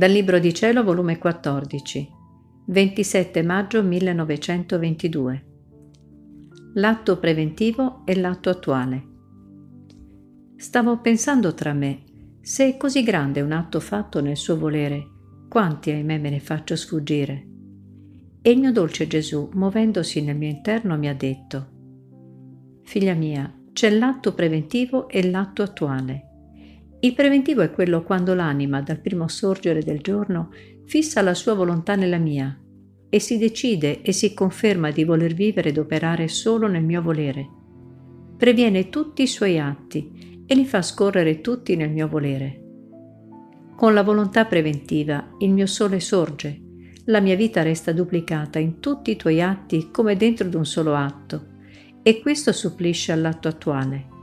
Dal Libro di Cielo, volume 14, 27 maggio 1922. L'atto preventivo e l'atto attuale. Stavo pensando tra me, se è così grande un atto fatto nel suo volere, quanti ahimè me ne faccio sfuggire? E il mio dolce Gesù, muovendosi nel mio interno, mi ha detto, Figlia mia, c'è l'atto preventivo e l'atto attuale. Il preventivo è quello quando l'anima, dal primo sorgere del giorno, fissa la sua volontà nella mia e si decide e si conferma di voler vivere ed operare solo nel mio volere. Previene tutti i suoi atti e li fa scorrere tutti nel mio volere. Con la volontà preventiva il mio sole sorge, la mia vita resta duplicata in tutti i tuoi atti come dentro di un solo atto e questo supplisce all'atto attuale.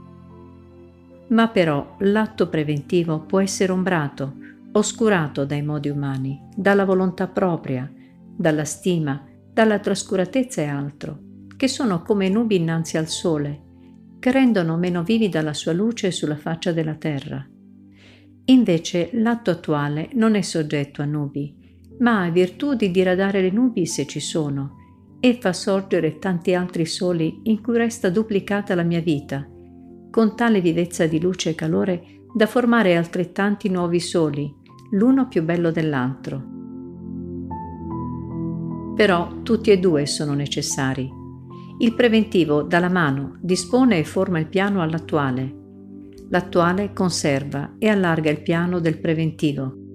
Ma però l'atto preventivo può essere ombrato, oscurato dai modi umani, dalla volontà propria, dalla stima, dalla trascuratezza e altro, che sono come nubi innanzi al sole, che rendono meno vivida la sua luce sulla faccia della terra. Invece l'atto attuale non è soggetto a nubi, ma ha virtù di diradare le nubi se ci sono, e fa sorgere tanti altri soli in cui resta duplicata la mia vita, con tale vivezza di luce e calore da formare altrettanti nuovi soli, l'uno più bello dell'altro. Però tutti e due sono necessari. Il preventivo dà la mano, dispone e forma il piano all'attuale. L'attuale conserva e allarga il piano del preventivo.